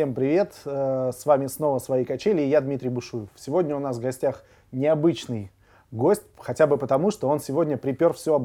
Всем привет! Э, с вами снова «Свои качели» и я Дмитрий Бушуев. Сегодня у нас в гостях необычный гость, хотя бы потому, что он сегодня припер все,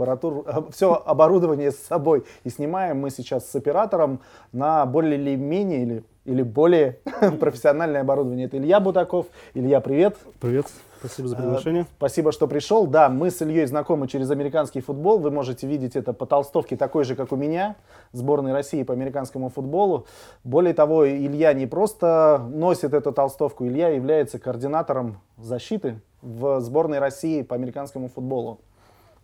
все оборудование с собой. И снимаем мы сейчас с оператором на более или менее или, или более профессиональное оборудование. Это Илья Бутаков. Илья, привет. Привет. Спасибо за приглашение. Э, спасибо, что пришел. Да, мы с Ильей знакомы через американский футбол. Вы можете видеть это по толстовке такой же, как у меня, сборной России по американскому футболу. Более того, Илья не просто носит эту толстовку, Илья является координатором защиты в сборной России по американскому футболу.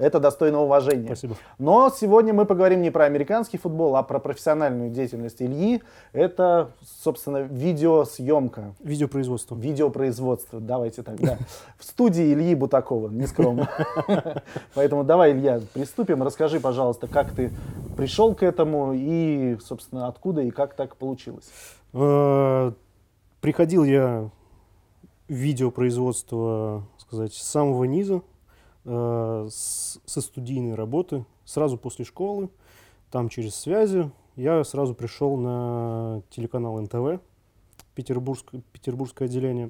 Это достойно уважения. Спасибо. Но сегодня мы поговорим не про американский футбол, а про профессиональную деятельность Ильи. Это, собственно, видеосъемка. Видеопроизводство. Видеопроизводство, давайте так, да. В студии Ильи Бутакова, не скромно. Поэтому давай, Илья, приступим. Расскажи, пожалуйста, как ты пришел к этому и, собственно, откуда и как так получилось. Э, приходил я в видеопроизводство, сказать, с самого низа. Э, со студийной работы сразу после школы, там через связи, я сразу пришел на телеканал НТВ, Петербургское, Петербургское отделение,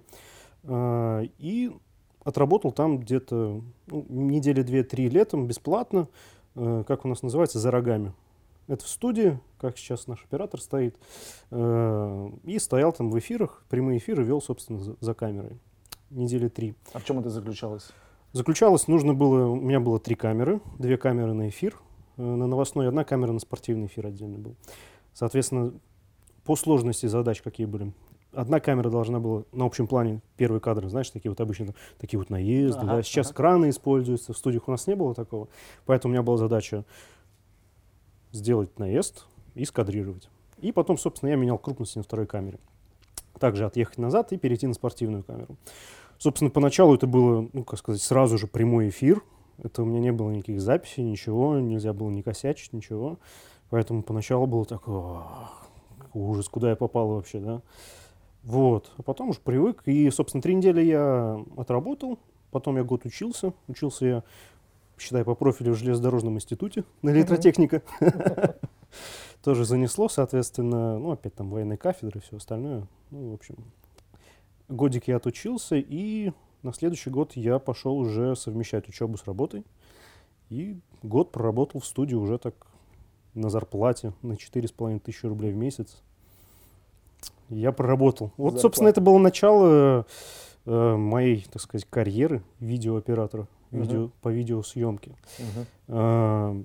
э, и отработал там где-то ну, недели две-три летом бесплатно, э, как у нас называется, за рогами. Это в студии, как сейчас наш оператор стоит, и стоял там в эфирах, прямые эфиры вел, собственно, за камерой недели три. А в чем это заключалось? Заключалось, нужно было, у меня было три камеры, две камеры на эфир, э, на новостной, одна камера на спортивный эфир отдельно был. Соответственно, по сложности задач какие были. Одна камера должна была на общем плане первые кадры, знаешь, такие вот обычно такие вот наезды. Ага, да. Сейчас ага. краны используются, в студиях у нас не было такого. Поэтому у меня была задача сделать наезд и скадрировать. И потом, собственно, я менял крупность на второй камере. Также отъехать назад и перейти на спортивную камеру. Собственно, поначалу это было, ну, как сказать, сразу же прямой эфир. Это у меня не было никаких записей, ничего, нельзя было не косячить, ничего. Поэтому поначалу было так, ужас, куда я попал вообще, да. Вот. А потом уже привык. И, собственно, три недели я отработал. Потом я год учился. Учился я, считай, по профилю в железнодорожном институте на электротехника. Тоже занесло, соответственно, ну, опять там военной кафедры и все остальное. Ну, в общем, годик я отучился, и на следующий год я пошел уже совмещать учебу с работой. И год проработал в студии уже так на зарплате на 4,5 тысячи рублей в месяц. Я проработал. Вот, Зарплата. собственно, это было начало э, моей, так сказать, карьеры видеооператора uh-huh. видео, по видеосъемке. Uh-huh. Э,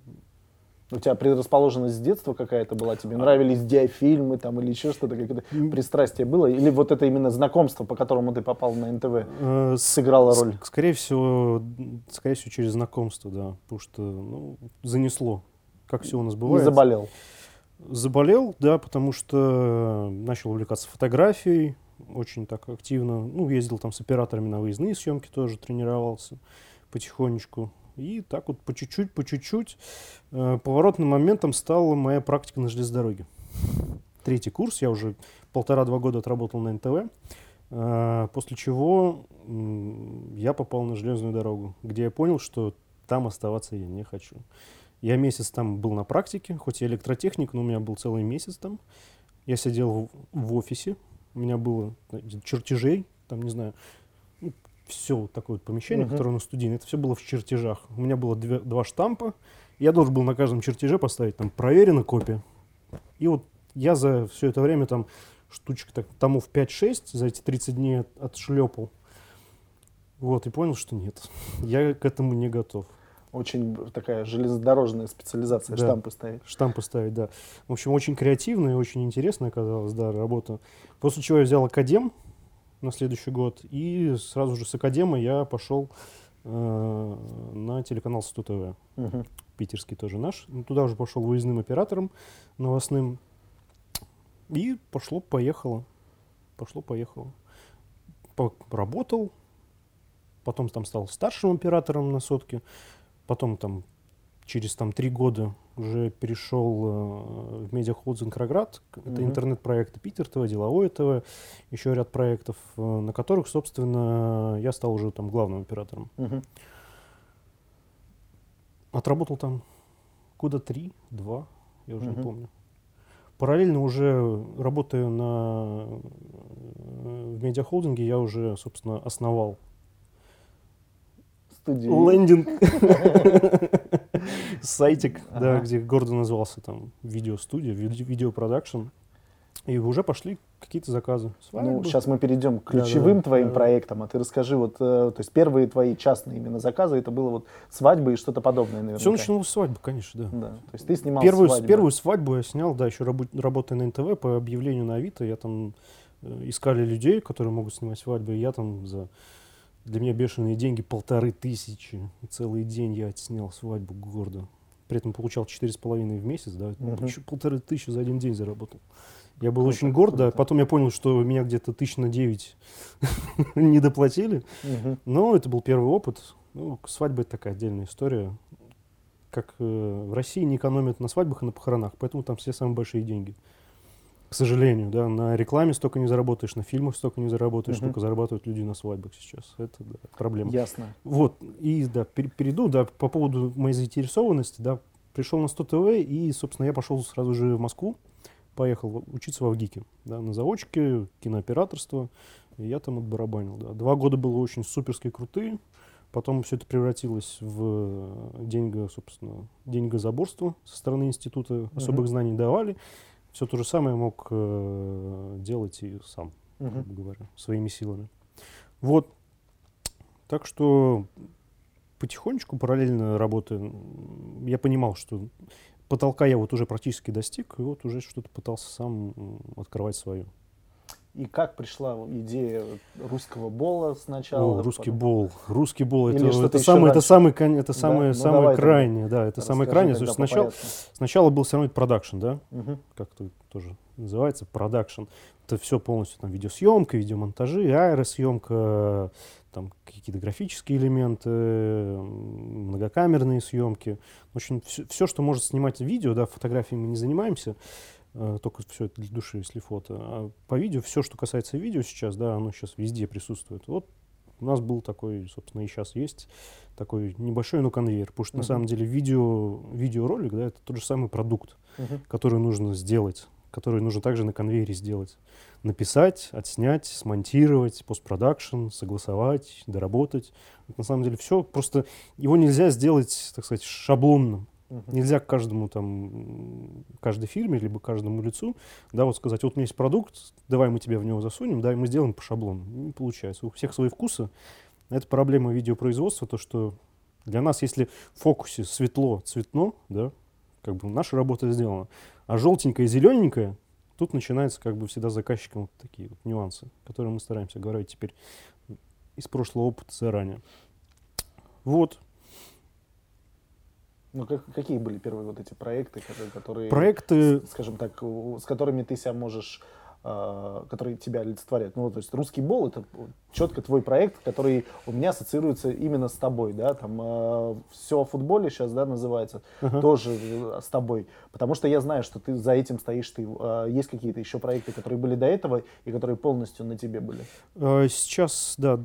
у тебя предрасположенность с детства какая-то была? Тебе нравились диафильмы там или еще что-то? Какое-то пристрастие было? Или вот это именно знакомство, по которому ты попал на НТВ, э, сыграло роль? Скорее всего, скорее всего, через знакомство, да. Потому что ну, занесло, как все у нас бывает. Не заболел? Заболел, да, потому что начал увлекаться фотографией, очень так активно. Ну, ездил там с операторами на выездные съемки тоже, тренировался потихонечку. И так вот по чуть-чуть, по чуть-чуть э, поворотным моментом стала моя практика на железнодороге. Третий курс, я уже полтора-два года отработал на НТВ, э, после чего э, я попал на железную дорогу, где я понял, что там оставаться я не хочу. Я месяц там был на практике, хоть и электротехник, но у меня был целый месяц там. Я сидел в, в офисе, у меня было чертежей, там, не знаю, все вот такое вот помещение, uh-huh. которое на студийное, это все было в чертежах. У меня было две, два штампа, я должен был на каждом чертеже поставить там проверена копия. И вот я за все это время там штучек так, томов 5-6 за эти 30 дней от, отшлепал. Вот, и понял, что нет, я к этому не готов. Очень такая железнодорожная специализация, да, штампы ставить. Штампы ставить, да. В общем, очень креативная, очень интересная оказалась, да, работа. После чего я взял академ, на следующий год. И сразу же с Академа я пошел э, на телеканал СТУ ТВ. Угу. Питерский тоже наш. Ну, туда уже пошел выездным оператором новостным. И пошло-поехало. Пошло-поехало. Поработал. Потом там стал старшим оператором на сотке. Потом там через там три года уже перешел э, в медиахолд Краград. Это mm-hmm. интернет-проекты Питер ТВ, Деловое ТВ, еще ряд проектов, э, на которых, собственно, я стал уже там главным оператором. Mm-hmm. Отработал там года три, два, я уже mm-hmm. не помню. Параллельно уже работая на, э, в медиахолдинге, я уже, собственно, основал Студию. лендинг, сайтик, да, где гордо назывался там видеостудия, ви- видеопродакшн. И уже пошли какие-то заказы. Ну, Свадьбы. сейчас мы перейдем к да, ключевым да, твоим да. проектам, а ты расскажи, вот, э, то есть первые твои частные именно заказы, это было вот свадьбы и что-то подобное, наверное. Все начиналось с свадьбы, конечно, да. Да, то есть ты снимал Первую, свадьбы. первую свадьбу я снял, да, еще рабо- работая на НТВ по объявлению на Авито. Я там э, искали людей, которые могут снимать свадьбы, и я там за для меня бешеные деньги полторы тысячи. И целый день я отснял свадьбу гордо. При этом получал четыре с половиной в месяц, да, еще полторы тысячи за один день заработал. Я был Круто, очень горд, да. круто. Потом я понял, что меня где-то тысяч на девять не доплатили. Мгм. Но это был первый опыт. Ну, свадьба это такая отдельная история. Как э, в России не экономят на свадьбах и на похоронах, поэтому там все самые большие деньги. К сожалению, да, на рекламе столько не заработаешь, на фильмах столько не заработаешь, Мгм. сколько зарабатывают люди на свадьбах сейчас. Это да, проблема. Ясно. Вот, и да, пер- перейду, да, по поводу моей заинтересованности, да, пришел на 100 ТВ, и, собственно, я пошел сразу же в Москву, поехал учиться в Авгике, да, на заочке, кинооператорство, и я там отбарабанил, да. Два года было очень суперски крутые, потом все это превратилось в деньго, собственно, деньгозаборство со стороны института, особых знаний давали, все то же самое мог э, делать и сам Мгм. грубо говоря, своими силами. Вот. Так что потихонечку, параллельно работая, м, я понимал, что потолка я вот уже практически достиг, и вот уже что-то пытался сам открывать свое. И как пришла идея русского бола сначала? О, русский потом- бол. Русский бол Или это, это самое, это самый, это Да? самое, Ну, самое тогда. крайнее, да, это самое крайнее. По сначала, порядку. сначала был все равно продакшн, да, Мгм. как это тоже называется, продакшн. Это все полностью там видеосъемка, видеомонтажи, аэросъемка, там какие-то графические элементы, многокамерные съемки. В общем, все, что может снимать видео, да, фотографиями мы не занимаемся, только все это для души, если фото. А по видео, все, что касается видео сейчас, да, оно сейчас везде присутствует. Вот у нас был такой, собственно, и сейчас есть такой небольшой, но конвейер. Потому что на Мгм. самом деле видео, видеоролик, да, это тот же самый продукт Мгм. который нужно сделать, который нужно также на конвейере сделать. Написать, отснять, смонтировать, постпродакшн, согласовать, доработать. Вот на самом деле все, просто его нельзя сделать, так сказать, шаблонным. Мгм. Нельзя к каждому там, каждой фирме, либо каждому лицу, да, вот сказать, вот у меня есть продукт, давай мы тебя в него засунем, да, и мы сделаем по шаблону. Не получается. У всех свои вкусы. Это проблема видеопроизводства, то, что для нас, если в фокусе светло, цветно, да, как бы наша работа сделана, а желтенькое, зелененькое, тут начинается как бы всегда заказчиком вот такие вот нюансы, которые мы стараемся говорить теперь из прошлого опыта заранее. Вот. Ну, как- какие были первые вот эти проекты, которые, Проекты скажем так, с которыми ты себя можешь, а, которые тебя олицетворяют? Ну, то есть русский бол это четко твой проект, который у меня ассоциируется именно с тобой, да, там все о футболе сейчас, да, называется, Ага. тоже э, с тобой, потому что я знаю, что ты за этим стоишь, ты, А, есть какие-то еще проекты, которые были до этого и которые полностью на тебе были? Э, Сейчас, да,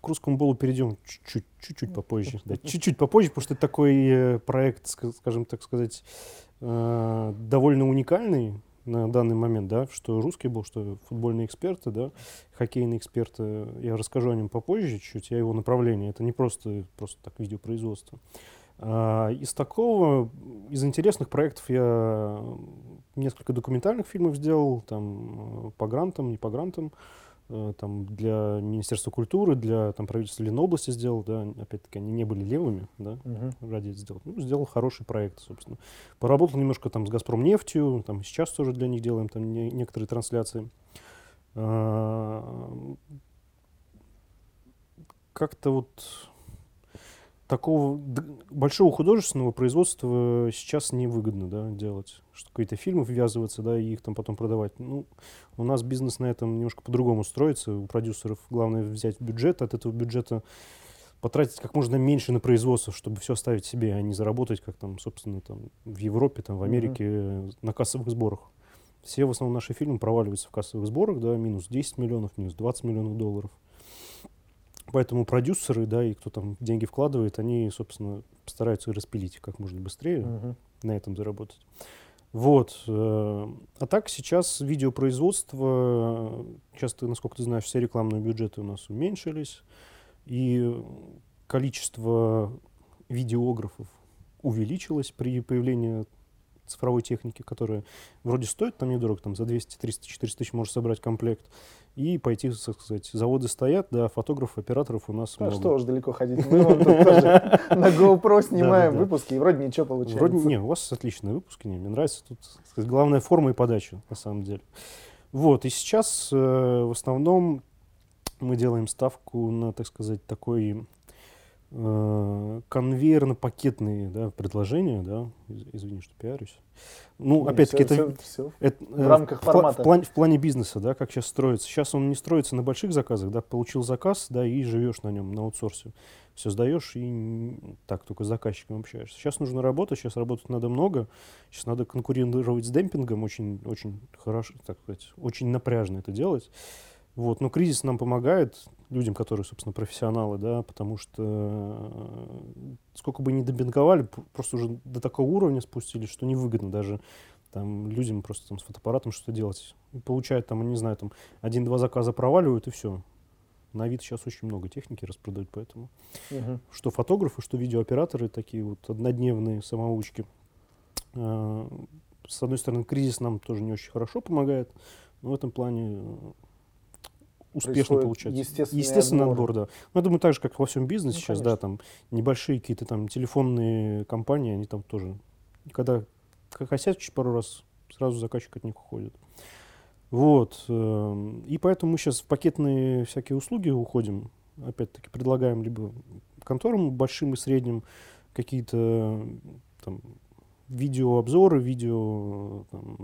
к русскому болу перейдем чуть-чуть, чуть-чуть попозже. Да, чуть-чуть попозже, потому что это такой э, проект, ска- скажем так сказать, э, довольно уникальный на данный момент, да, что русский был, что футбольные эксперты, да, хоккейные эксперты. Я расскажу о нем попозже чуть-чуть, о его направлении. Это не просто, просто так видеопроизводство. А, из такого, из интересных проектов я несколько документальных фильмов сделал, там, э, по грантам, не по грантам, там, для Министерства культуры, для там, правительства Ленобласти сделал, да, опять-таки они не были левыми, да, ради это сделать. Ну, сделал хороший проект, собственно. Поработал немножко там с Газпром нефтью, там сейчас тоже для них делаем там не- некоторые трансляции. А, Как-то вот такого большого художественного производства сейчас невыгодно да, делать. Что какие-то фильмы ввязываться, да, и их там потом продавать. Ну, у нас бизнес на этом немножко по-другому строится. У продюсеров главное взять бюджет, от этого бюджета потратить как можно меньше на производство, чтобы все оставить себе, а не заработать, как там, собственно, там, в Европе, там, в. Америке э, на кассовых сборах. Все в основном наши фильмы проваливаются в кассовых сборах, да, минус 10 миллионов, минус 20 миллионов долларов. Поэтому продюсеры, да, и кто там деньги вкладывает, они, собственно, стараются распилить как можно быстрее, Мгм. на этом заработать. Вот. э, А так сейчас видеопроизводство, сейчас ты, насколько ты знаешь, все рекламные бюджеты у нас уменьшились, и количество видеографов увеличилось при появлении цифровой техники, которая вроде стоит там недорого, там за 200, 300, 400 тысяч можешь собрать комплект, и пойти, так сказать, заводы стоят, да, фотографов, операторов у нас Ну, много. что уж далеко ходить. Мы вон тут тоже на GoPro снимаем выпуски, и вроде ничего получается. Вроде не, у вас отличные выпуски, не, мне нравится тут, сказать, главная форма и подача, на самом деле. Вот, и сейчас э, в основном мы делаем ставку на, так сказать, такой конвейерно-пакетные да, предложения, да, Из- извини, что пиарюсь. Ну, Не, опять-таки, всё- это, всё- всё. это, в э, рамках пла- формата. В, плане, в плане бизнеса, да, как сейчас строится. Сейчас он не строится на больших заказах, да, получил заказ, да, и живешь на нем, на аутсорсе. Все сдаешь и так только с заказчиком общаешься. Сейчас нужно работать, сейчас работать надо много, сейчас надо конкурировать с демпингом, очень, очень хорошо, так сказать, очень напряжно это делать. Вот, но кризис нам помогает, людям, которые, собственно, профессионалы, да, потому что э, сколько бы ни демпинговали, п- просто уже до такого уровня спустились, что невыгодно даже там людям просто там с фотоаппаратом что-то делать. Получают там, не знаю, там один-два заказа проваливают и все. На вид сейчас очень много техники распродают, поэтому Мгм. что фотографы, что видеооператоры, такие вот однодневные самоучки. А, С одной стороны, кризис нам тоже не очень хорошо помогает, но в этом плане э, успешно получается. естественный Естественный отбор. отбор, да. Ну, я думаю, так же, как во всем бизнесе Ну, сейчас, да, конечно. там небольшие какие-то там телефонные компании, они там тоже, когда косячишь пару раз, сразу заказчик от них уходит. Вот. эм, И поэтому мы сейчас в пакетные всякие услуги уходим. Опять-таки предлагаем либо конторам большим и средним какие-то там видеообзоры, видео, там,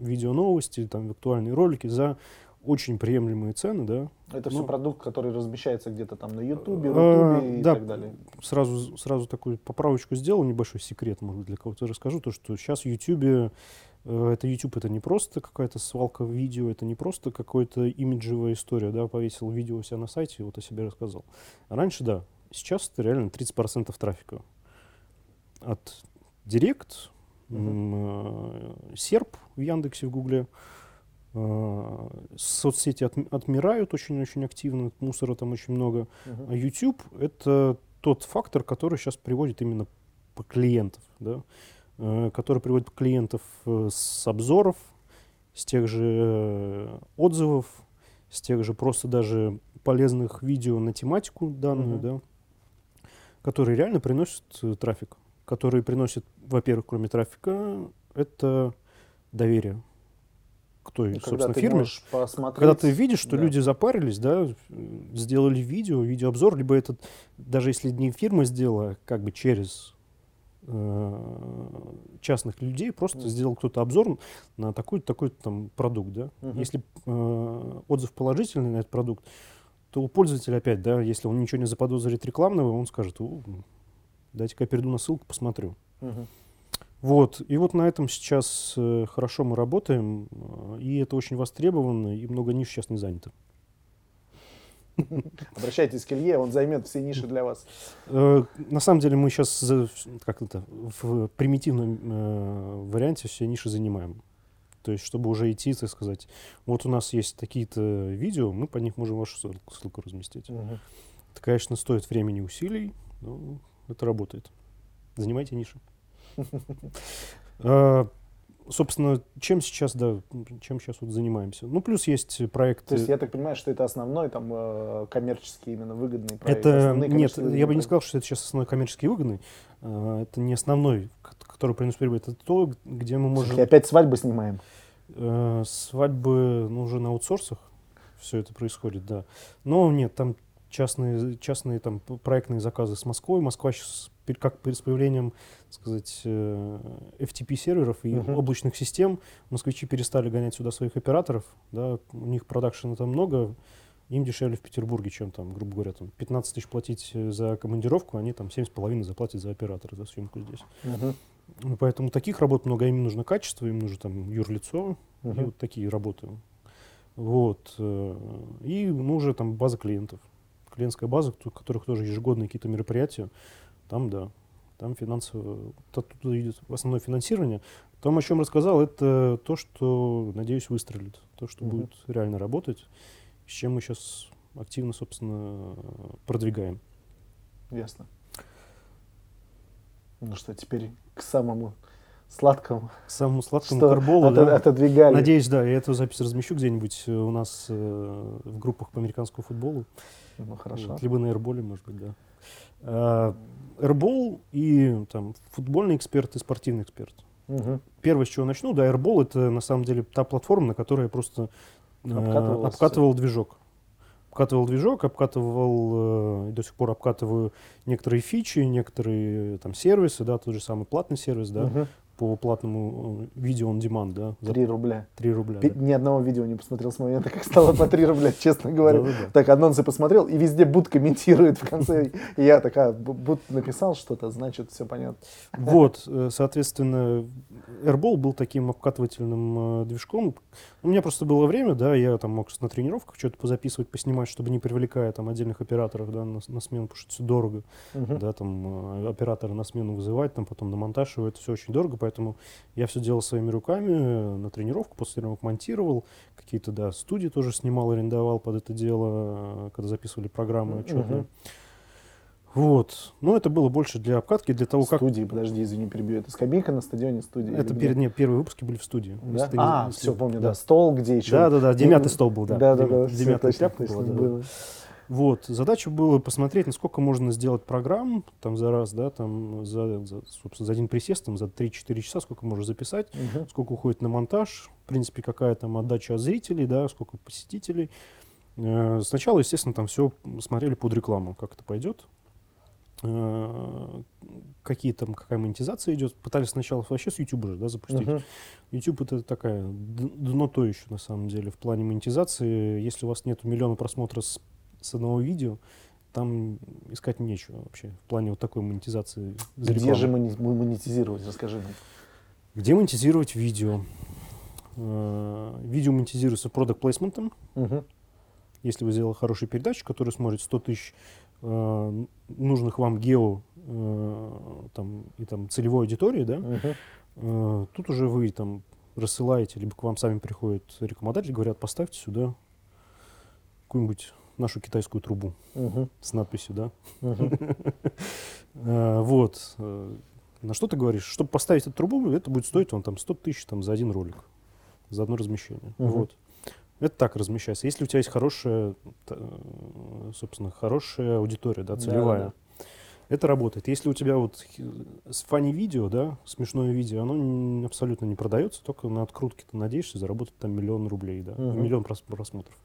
видео новости, там, виртуальные ролики за очень приемлемые цены, да, Это все Ну, продукт, который размещается где-то там на Ютубе, э, Рутубе и да, так далее. сразу, сразу такую поправочку сделал, небольшой секрет, может быть, для кого-то расскажу, то, что сейчас в YouTube, э, это YouTube, это не просто какая-то свалка видео, это не просто какая-то имиджевая история, да, повесил видео у себя на сайте, вот о себе рассказал. А раньше, да, сейчас это реально 30% трафика. От Директ, э, Серп в Яндексе, в Гугле, соцсети отм- отмирают очень-очень активно, мусора там очень много. Мгм. А YouTube — это тот фактор, который сейчас приводит именно по клиентов, да? э, который приводит клиентов э, с обзоров, с тех же э, отзывов, с тех же просто даже полезных видео на тематику данную, Мгм. да, которые реально приносят э, трафик, которые приносят, во-первых, кроме трафика, это доверие к той, И когда собственно, ты фирме. посмотреть, Когда ты видишь, что да. люди запарились, да, сделали видео, видеообзор, либо это, даже если не фирма сделала, как бы через э, частных людей, просто Мгм. сделал кто-то обзор на такой-то такой там продукт, да. Мгм. Если э, отзыв положительный на этот продукт, то у пользователя опять, да, если он ничего не заподозрит рекламного, он скажет, «О, дайте-ка я перейду на ссылку, посмотрю. Мгм. Вот, и вот на этом сейчас э, хорошо мы работаем, э, и это очень востребовано, и много ниш сейчас не занято. Обращайтесь к Илье, он займет все ниши для вас. Э, На самом деле мы сейчас как это в примитивном варианте все ниши занимаем. То есть, чтобы уже идти, так сказать, вот у нас есть такие-то видео, мы по них можем вашу ссылку, ссылку разместить. Мгм. Это, конечно, стоит времени и усилий, но это работает. Занимайте ниши. Э, Собственно, чем сейчас, да, чем сейчас вот занимаемся? Ну, плюс есть проекты. То есть я так понимаю, что это основной там э, коммерческий именно выгодный проект. Это нет, я бы не сказал, что это сейчас основной коммерчески выгодный. А, Это не основной, который приносит прибыль. Это то, где мы можем Всё-таки опять свадьбы снимаем. э, свадьбы ну, уже на аутсорсах все это происходит, да. Но нет, там частные, частные там проектные заказы с Москвой. Москва сейчас, как с появлением, так сказать, э, FTP-серверов и Мгм. облачных систем, москвичи перестали гонять сюда своих операторов, да, у них продакшена там много, им дешевле в Петербурге, чем там, грубо говоря, там 15 тысяч платить э, за командировку, они там 7,5 заплатят за оператора, за съемку здесь. Ну, Поэтому таких работ много, им нужно качество, им нужно там юрлицо, и Мгм. вот такие работы. Вот. э, И ну, уже там база клиентов. Клиентская база, у которых тоже ежегодные какие-то мероприятия. Там, да. Там финансово, оттуда идет основное финансирование. Там, о чем рассказал, это то, что, надеюсь, выстрелит. То, что Мгм. будет реально работать, с чем мы сейчас активно, собственно, продвигаем. Ясно. Ну что, теперь к самому сладкому. К самому сладкому карболу, ото- да. отодвигали. Надеюсь, да, я эту запись размещу где-нибудь э, у нас э, в группах по американскому футболу. Ну хорошо. Вот, либо на эрболе, может быть, да. Эрбол и там футбольный эксперт и спортивный эксперт. Мгм. Первое, с чего начну, да, Airball это на самом деле та платформа, на которой я просто э, Обкатывал вас обкатывал движок. Обкатывал движок, обкатывал э, и до сих пор обкатываю некоторые фичи, некоторые э, там сервисы, да, тот же самый платный сервис, да, Мгм. По платному э, видео on demand, да, за Три рубля. 3 рубля. Пи- да. Ни одного видео не посмотрел с момента, как стало по 3 рубля, честно говоря. Так, анонсы посмотрел, и везде Буд комментирует в конце. И я такая, «Бу- Буд написал что-то, значит, все понятно. Вот, э, соответственно, Airball был таким обкатывательным э, движком. У меня просто было время, да, я там мог на тренировках что-то позаписывать, поснимать, чтобы не привлекая там отдельных операторов, да, на, на смену, потому что все дорого, Мгм. да, там оператора на смену вызывать, там потом на монтаж его, это все очень дорого, поэтому я все делал своими руками, э, на тренировку, после тренировок монтировал, какие-то, да, студии тоже снимал, арендовал под это дело, э, когда записывали программы отчетные. Вот. Но это было больше для обкатки, для того, как Студии, подожди, извини, перебью. Это скамейка на стадионе студии? Это перед, не, первые выпуски были в студии. Да? Ты А, если- все, помню, да. Стол, где еще... Да, да, да, девятый Ну, стол был, да. Да, да, Девя- да, всё девятая точно, точно да, да. Вот, задача была посмотреть, насколько можно сделать программ там за раз, да, там за, за, собственно, за один присест, там за 3-4 часа, сколько можно записать, Мгм. сколько уходит на монтаж, в принципе, какая там отдача от зрителей, да, сколько посетителей. Э, Сначала, естественно, там все смотрели под рекламу, как это пойдет. Э, Какие там, какая монетизация идет. Пытались сначала вообще с YouTube же, да, запустить. Мгм. YouTube это такая дно то еще на самом деле в плане монетизации. Если у вас нет миллиона просмотров с, с одного видео, там искать нечего вообще в плане вот такой монетизации. за Где же монетизировать, расскажи нам. Где монетизировать видео? Э, Видео монетизируется продукт плейсментом. Мгм. Если вы сделали хорошую передачу, которая смотрит 100 тысяч э, нужных вам гео э, там, и там целевой аудитории, да. Э, Тут уже вы там рассылаете, либо к вам сами приходят рекламодатели, говорят, поставьте сюда какую-нибудь нашу китайскую трубу Мгм. с надписью, да. Э, Вот. Э, На что ты говоришь? Чтобы поставить эту трубу, это будет стоить вам там 100 тысяч там, за один ролик, за одно размещение. Вот. Это так размещается. Если у тебя есть хорошая, э, собственно, хорошая аудитория, да, Да, целевая, да. Это работает. Если у тебя вот хи- с фани видео, да, смешное видео, оно абсолютно не продается, только на открутке ты надеешься заработать там миллион рублей, да, Мгм. миллион прос- просмотров.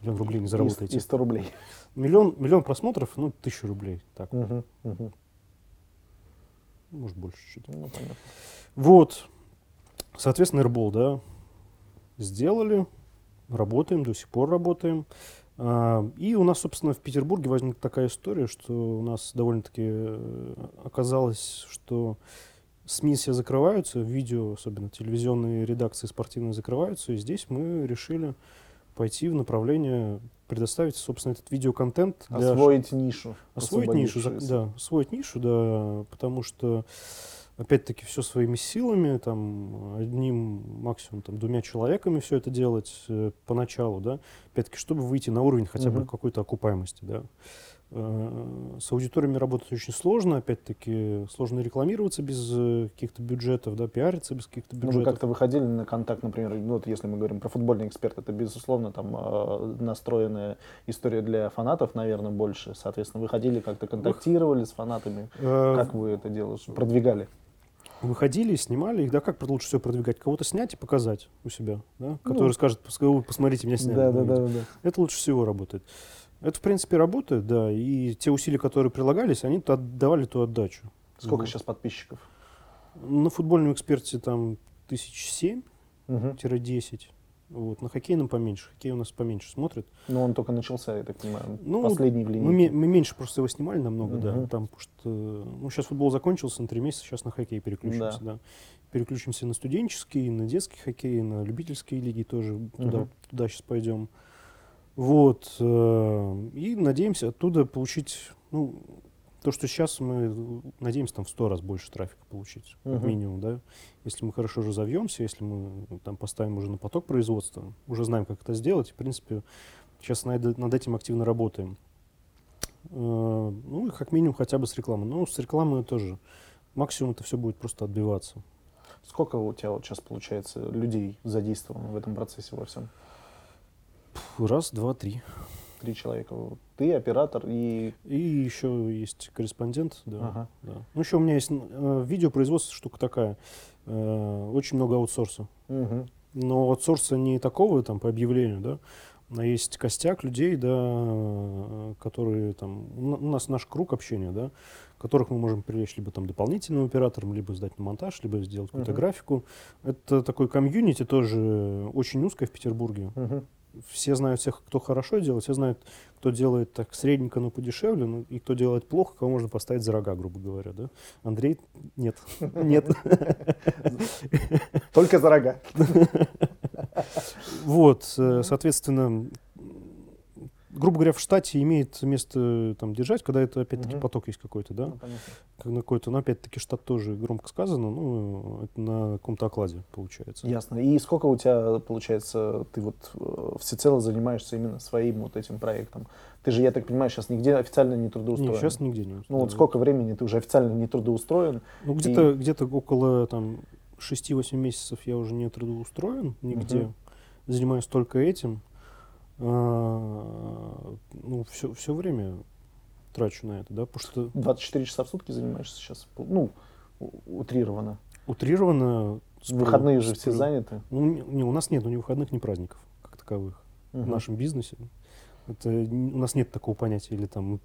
Миллион рублей не заработаете. И 100 рублей. Миллион, миллион просмотров, ну, тысячу рублей, так, Мгм. Мгм. может больше чуть. Ну, понятно. Вот, соответственно, Airball, да, сделали, работаем, до сих пор работаем. А, И у нас, собственно, в Петербурге возникла такая история, что у нас довольно-таки э, оказалось, что СМИ все закрываются, видео, особенно телевизионные редакции спортивные закрываются, и здесь мы решили пойти в направление предоставить, собственно, этот видеоконтент для Освоить нишу. освоить нишу, да, освоить нишу, да, потому что опять-таки все своими силами, там одним максимум там двумя человеками все это делать э, поначалу, да, опять-таки, чтобы выйти на уровень хотя бы Мгм. какой-то окупаемости, да. Э, С аудиториями работать очень сложно, опять-таки сложно рекламироваться без э, каких-то бюджетов, да, пиариться без каких-то Ну, вы бюджетов. как-то выходили на контакт, например, ну, вот если мы говорим про футбольный эксперт, это, безусловно, там э, настроенная история для фанатов, наверное, больше. Соответственно, выходили как-то контактировали с фанатами. Э, Как вы это делаете? Продвигали? Выходили, снимали их, да, как лучше всего продвигать? Кого-то снять и показать у себя, да, Ну, который скажет, «Пос- «Ой, посмотрите, меня сняли. Да, да, да, видео». да. Это лучше всего работает. Это, в принципе, работает, да, и те усилия, которые прилагались, они то отдавали ту отдачу. Сколько Вот. сейчас подписчиков? На футбольном эксперте там тысяч семь Мгм. десять. Вот. На хоккейном поменьше. Хоккей у нас поменьше смотрит. Ну, он только начался, я так понимаю. Ну, Последний в Мы, линейке. ме- мы меньше просто его снимали намного, да. Мгм. Там, потому что, ну, сейчас футбол закончился на три месяца, сейчас на хоккей переключимся, да. Переключимся на студенческий, на детский хоккей, на любительские лиги тоже туда, Мгм. туда сейчас пойдем. Вот. э, И надеемся оттуда получить, ну, То, что сейчас мы надеемся там в 100 раз больше трафика получить, как Мгм. минимум, да. Если мы хорошо разовьемся, если мы ну, там поставим уже на поток производства, уже знаем, как это сделать, в принципе, сейчас над, над этим активно работаем. Э, Ну, и как минимум хотя бы с рекламой. Ну, с рекламой тоже. Максимум это все будет просто отбиваться. Сколько у тебя вот сейчас получается людей задействовано в этом процессе во всем? Раз, два, три. Три человека. Ты, оператор и... И еще есть корреспондент, да. Ага. да. Ну, еще у меня есть э, видеопроизводство, штука такая. Э, очень много аутсорса. Мгм. Но аутсорса не такого там по объявлению, да, а есть костяк людей, да, которые там, у на- у нас наш круг общения, да, которых мы можем привлечь либо там дополнительным оператором, либо сдать на монтаж, либо сделать какую-то Мгм. графику. Это такой комьюнити тоже очень узкое в Петербурге. Мгм. Все знают всех, кто хорошо делает, все знают, кто делает так средненько, но подешевле, ну, и кто делает плохо, кого можно поставить за рога, грубо говоря, да. Андрей, нет, нет. Только за рога. Вот, э, соответственно, грубо говоря, в штате имеет место там держать, когда это опять-таки Мгм. поток есть какой-то, да, Ну, как на какой-то, но опять-таки штат тоже громко сказано, ну, это на каком-то окладе получается. Ясно. И сколько у тебя, получается, ты вот э, всецело занимаешься именно своим вот этим проектом? Ты же, я так понимаю, сейчас нигде официально не трудоустроен. Не, сейчас нигде не Ну вот сколько времени ты уже официально не трудоустроен? Ну, где-то, где-то около там 6-8 месяцев я уже не трудоустроен нигде. Мгм. Занимаюсь только этим. А, ну, все, все время трачу на это, да, потому что 24 часа в сутки занимаешься сейчас? Ну, утрированно. утрированно... сплю- Выходные же все заняты. Ну, не, у нас нет ни выходных, ни праздников как таковых в Мгм. нашем бизнесе. Это, у нас нет такого понятия, или там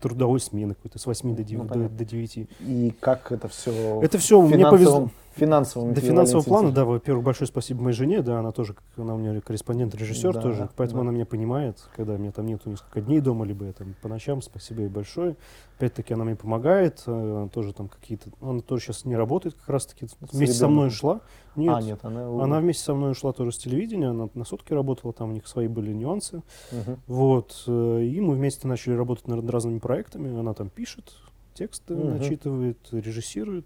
трудовой смены какой-то с 8 до, Ну, 9, до, понятно. до 9. И как это все Это все мне повезло. Финансовом До финансового плана, да, во-первых, большое спасибо моей жене, да, она тоже, она у меня корреспондент-режиссер Да, тоже, поэтому да. она меня понимает, когда меня там нету несколько дней дома, либо я там по ночам, спасибо ей большое. Опять-таки она мне помогает, э, она тоже там какие-то, она тоже сейчас не работает как раз-таки, вместе со мной ушла. Нет, А, нет, она... она вместе со мной ушла тоже с телевидения, она на сутки работала, там у них свои были нюансы. Мгм. Вот, э, и мы вместе начали работать над разными проектами, она там пишет, тексты Мгм. начитывает, режиссирует.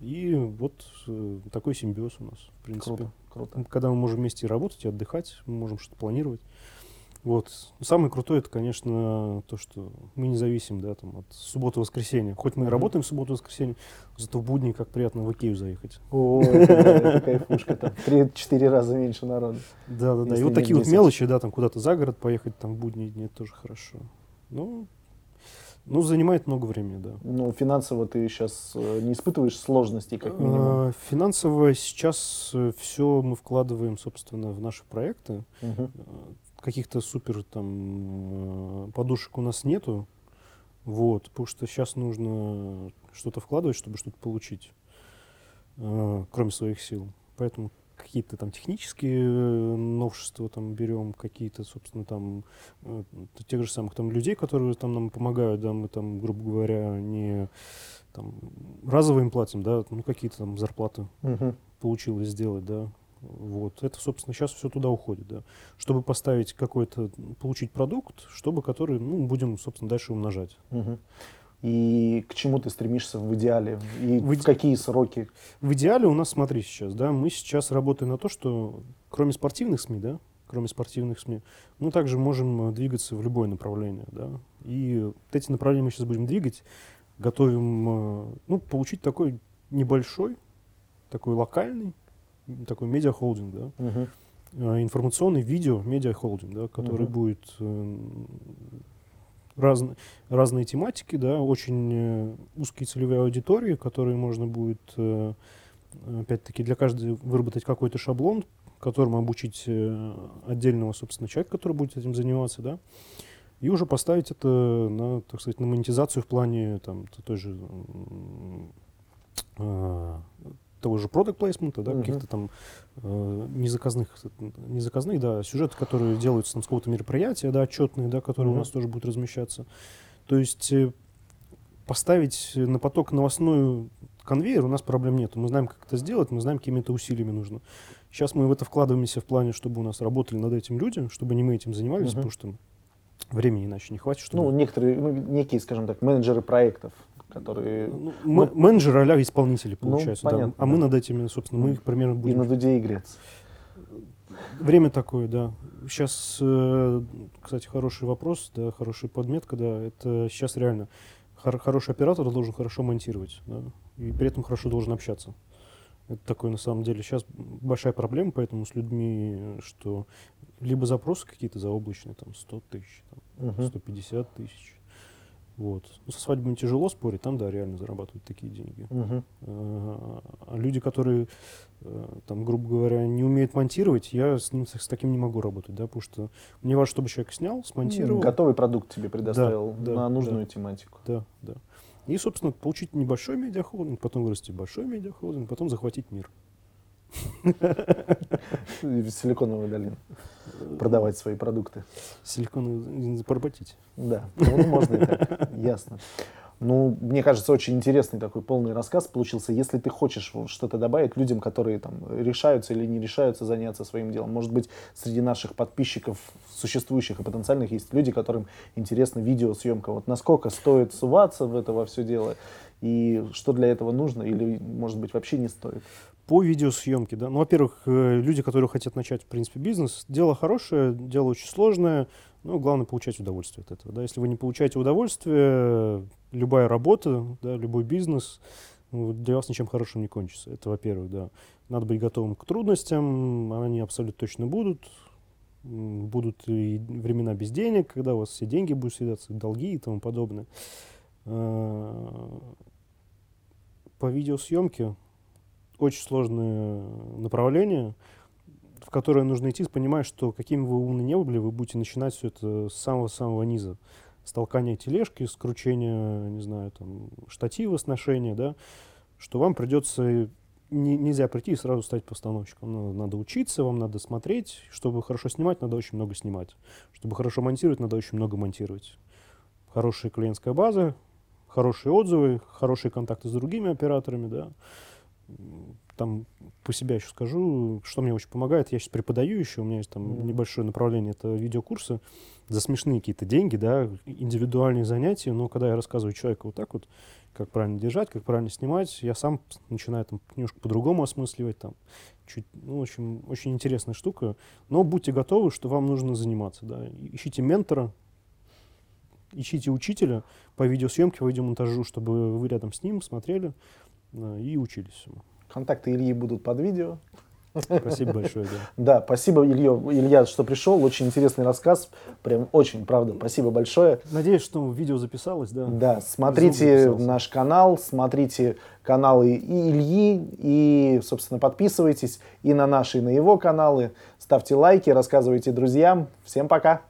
И вот э, такой симбиоз у нас, в принципе. Круто, круто. Когда мы можем вместе работать, и отдыхать, мы можем что-то планировать. Вот. Самое крутое, это, конечно, то, что мы не зависим, да, там, от субботы-воскресенья. Хоть мы и работаем в субботу-воскресенье, зато в будни как приятно в Икею заехать. О, это, кайфушка там. Три-четыре раза меньше народу. Да, да, да. И вот такие вот 10. мелочи, да, там куда-то за город поехать, там в будние дни, это тоже хорошо. Ну, ну, занимает много времени, да. Ну, финансово ты сейчас не испытываешь сложностей, как минимум. Э, Финансово сейчас все мы вкладываем, собственно, в наши проекты. Э, Каких-то супер там э, подушек у нас нету. Вот, потому что сейчас нужно что-то вкладывать, чтобы что-то получить, э, кроме своих сил. Поэтому какие-то там технические э, новшества там берем, какие-то, собственно, там э, тех же самых там людей, которые там нам помогают, да, мы там, грубо говоря, не там разово им платим, да, ну какие-то там зарплаты Мгм. получилось сделать, да. Вот. Это, собственно, сейчас все туда уходит, да. Чтобы поставить какой-то, получить продукт, чтобы который, ну, будем, собственно, дальше умножать. Мгм. И к чему ты стремишься в идеале? И В в, какие сроки? В идеале у нас, смотри сейчас, да, мы сейчас работаем на то, что кроме спортивных СМИ, да, кроме спортивных СМИ, мы также можем э, двигаться в любое направление, да. И вот эти направления мы сейчас будем двигать, готовим, э, ну, получить такой небольшой, такой локальный, такой медиахолдинг, да, э, информационный видео медиахолдинг, да, который Мгм. будет э, разн- разные тематики, да, очень э, узкие целевые аудитории, которые можно будет, э, опять-таки, для каждой выработать какой-то шаблон, которому обучить э, отдельного, собственно, человека, который будет этим заниматься, да, и уже поставить это на, так сказать, на монетизацию в плане там, той же а, того же продукт плейсмента, да, Мгм. каких-то там э, незаказных, незаказных, да, сюжеты, которые делаются там с какого-то мероприятия, да, отчетные, да, которые Мгм. у нас тоже будут размещаться. То есть э, поставить на поток новостной конвейер у нас проблем нет. Мы знаем, как это сделать, мы знаем, какими это усилиями нужно. Сейчас мы в это вкладываемся в плане, чтобы у нас работали над этим люди, чтобы не мы этим занимались, Мгм. потому что Времени иначе не хватит, чтобы... Ну, некоторые, ну, некие, скажем так, менеджеры проектов, которые Ну, м- менеджеры а исполнители Ну, получаются, да. понятно, А мы да. над этими, собственно, мы их примерно и будем на дуде и грец. Время такое, да. Сейчас, э, кстати, хороший вопрос, да, хорошая подметка, да. Это сейчас реально хор- хороший оператор должен хорошо монтировать, да, и при этом хорошо должен общаться. Это такое на самом деле сейчас большая проблема, поэтому с людьми, что либо запросы какие-то заоблачные, там 100 тысяч, там, Мгм. 150 тысяч. Вот. Ну, со свадьбами тяжело спорить, там, да, реально зарабатывают такие деньги. Мгм. А люди, которые, э, там, грубо говоря, не умеют монтировать, я с ним с, таким не могу работать, да, потому что мне важно, чтобы человек снял, смонтировал. Готовый продукт тебе предоставил Да, да, на нужную да. тематику. Да, да. И, собственно, получить небольшой медиахолдинг, потом вырасти большой медиахолдинг, потом захватить мир. Силиконовую долину. Продавать свои продукты. Силикон поработить. Да, ну, можно и так, ясно. Ну, мне кажется, очень интересный такой полный рассказ получился. Если ты хочешь что-то добавить людям, которые там решаются или не решаются заняться своим делом, может быть, среди наших подписчиков, существующих и потенциальных, есть люди, которым интересна видеосъемка. Вот насколько стоит суваться в это во все дело, и что для этого нужно, или, может быть, вообще не стоит? По видеосъемке, да. Ну, во-первых, э, люди, которые хотят начать, в принципе, бизнес, дело хорошее, дело очень сложное, но главное получать удовольствие от этого. Да. Если вы не получаете удовольствие, любая работа, да, любой бизнес ну, для вас ничем хорошим не кончится. Это, во-первых, да. Надо быть готовым к трудностям, они абсолютно точно будут. Будут и времена без денег, когда у вас все деньги будут съедаться, долги и тому подобное. Э, По видеосъемке очень сложное направление, в которое нужно идти, понимая, что какими вы умны не были, вы будете начинать все это с самого-самого низа. С толкания тележки, с не знаю, там, штатива, сношения, да, что вам придется, не- нельзя прийти и сразу стать постановщиком. Надо, надо учиться, вам надо смотреть. Чтобы хорошо снимать, надо очень много снимать. Чтобы хорошо монтировать, надо очень много монтировать. Хорошая клиентская база, хорошие отзывы, хорошие контакты с другими операторами, да. Там по себе еще скажу, что мне очень помогает. Я сейчас преподаю еще, у меня есть там Мгм. небольшое направление, это видеокурсы за смешные какие-то деньги, да, индивидуальные занятия, но когда я рассказываю человеку вот так вот, как правильно держать, как правильно снимать, я сам начинаю там немножко по-другому осмысливать, там, чуть, ну, в общем, очень интересная штука, но будьте готовы, что вам нужно заниматься, да, ищите ментора, ищите учителя по видеосъемке, по видеомонтажу, чтобы вы рядом с ним смотрели и учились всему. Контакты Ильи будут под видео. Спасибо большое, да. Да, спасибо, Илья, Илья, что пришел. Очень интересный рассказ. Прям очень, правда. Спасибо большое. Надеюсь, что видео записалось, да? Да, смотрите наш канал, смотрите каналы и Ильи, и, собственно, подписывайтесь и на наши, и на его каналы. Ставьте лайки, рассказывайте друзьям. Всем пока!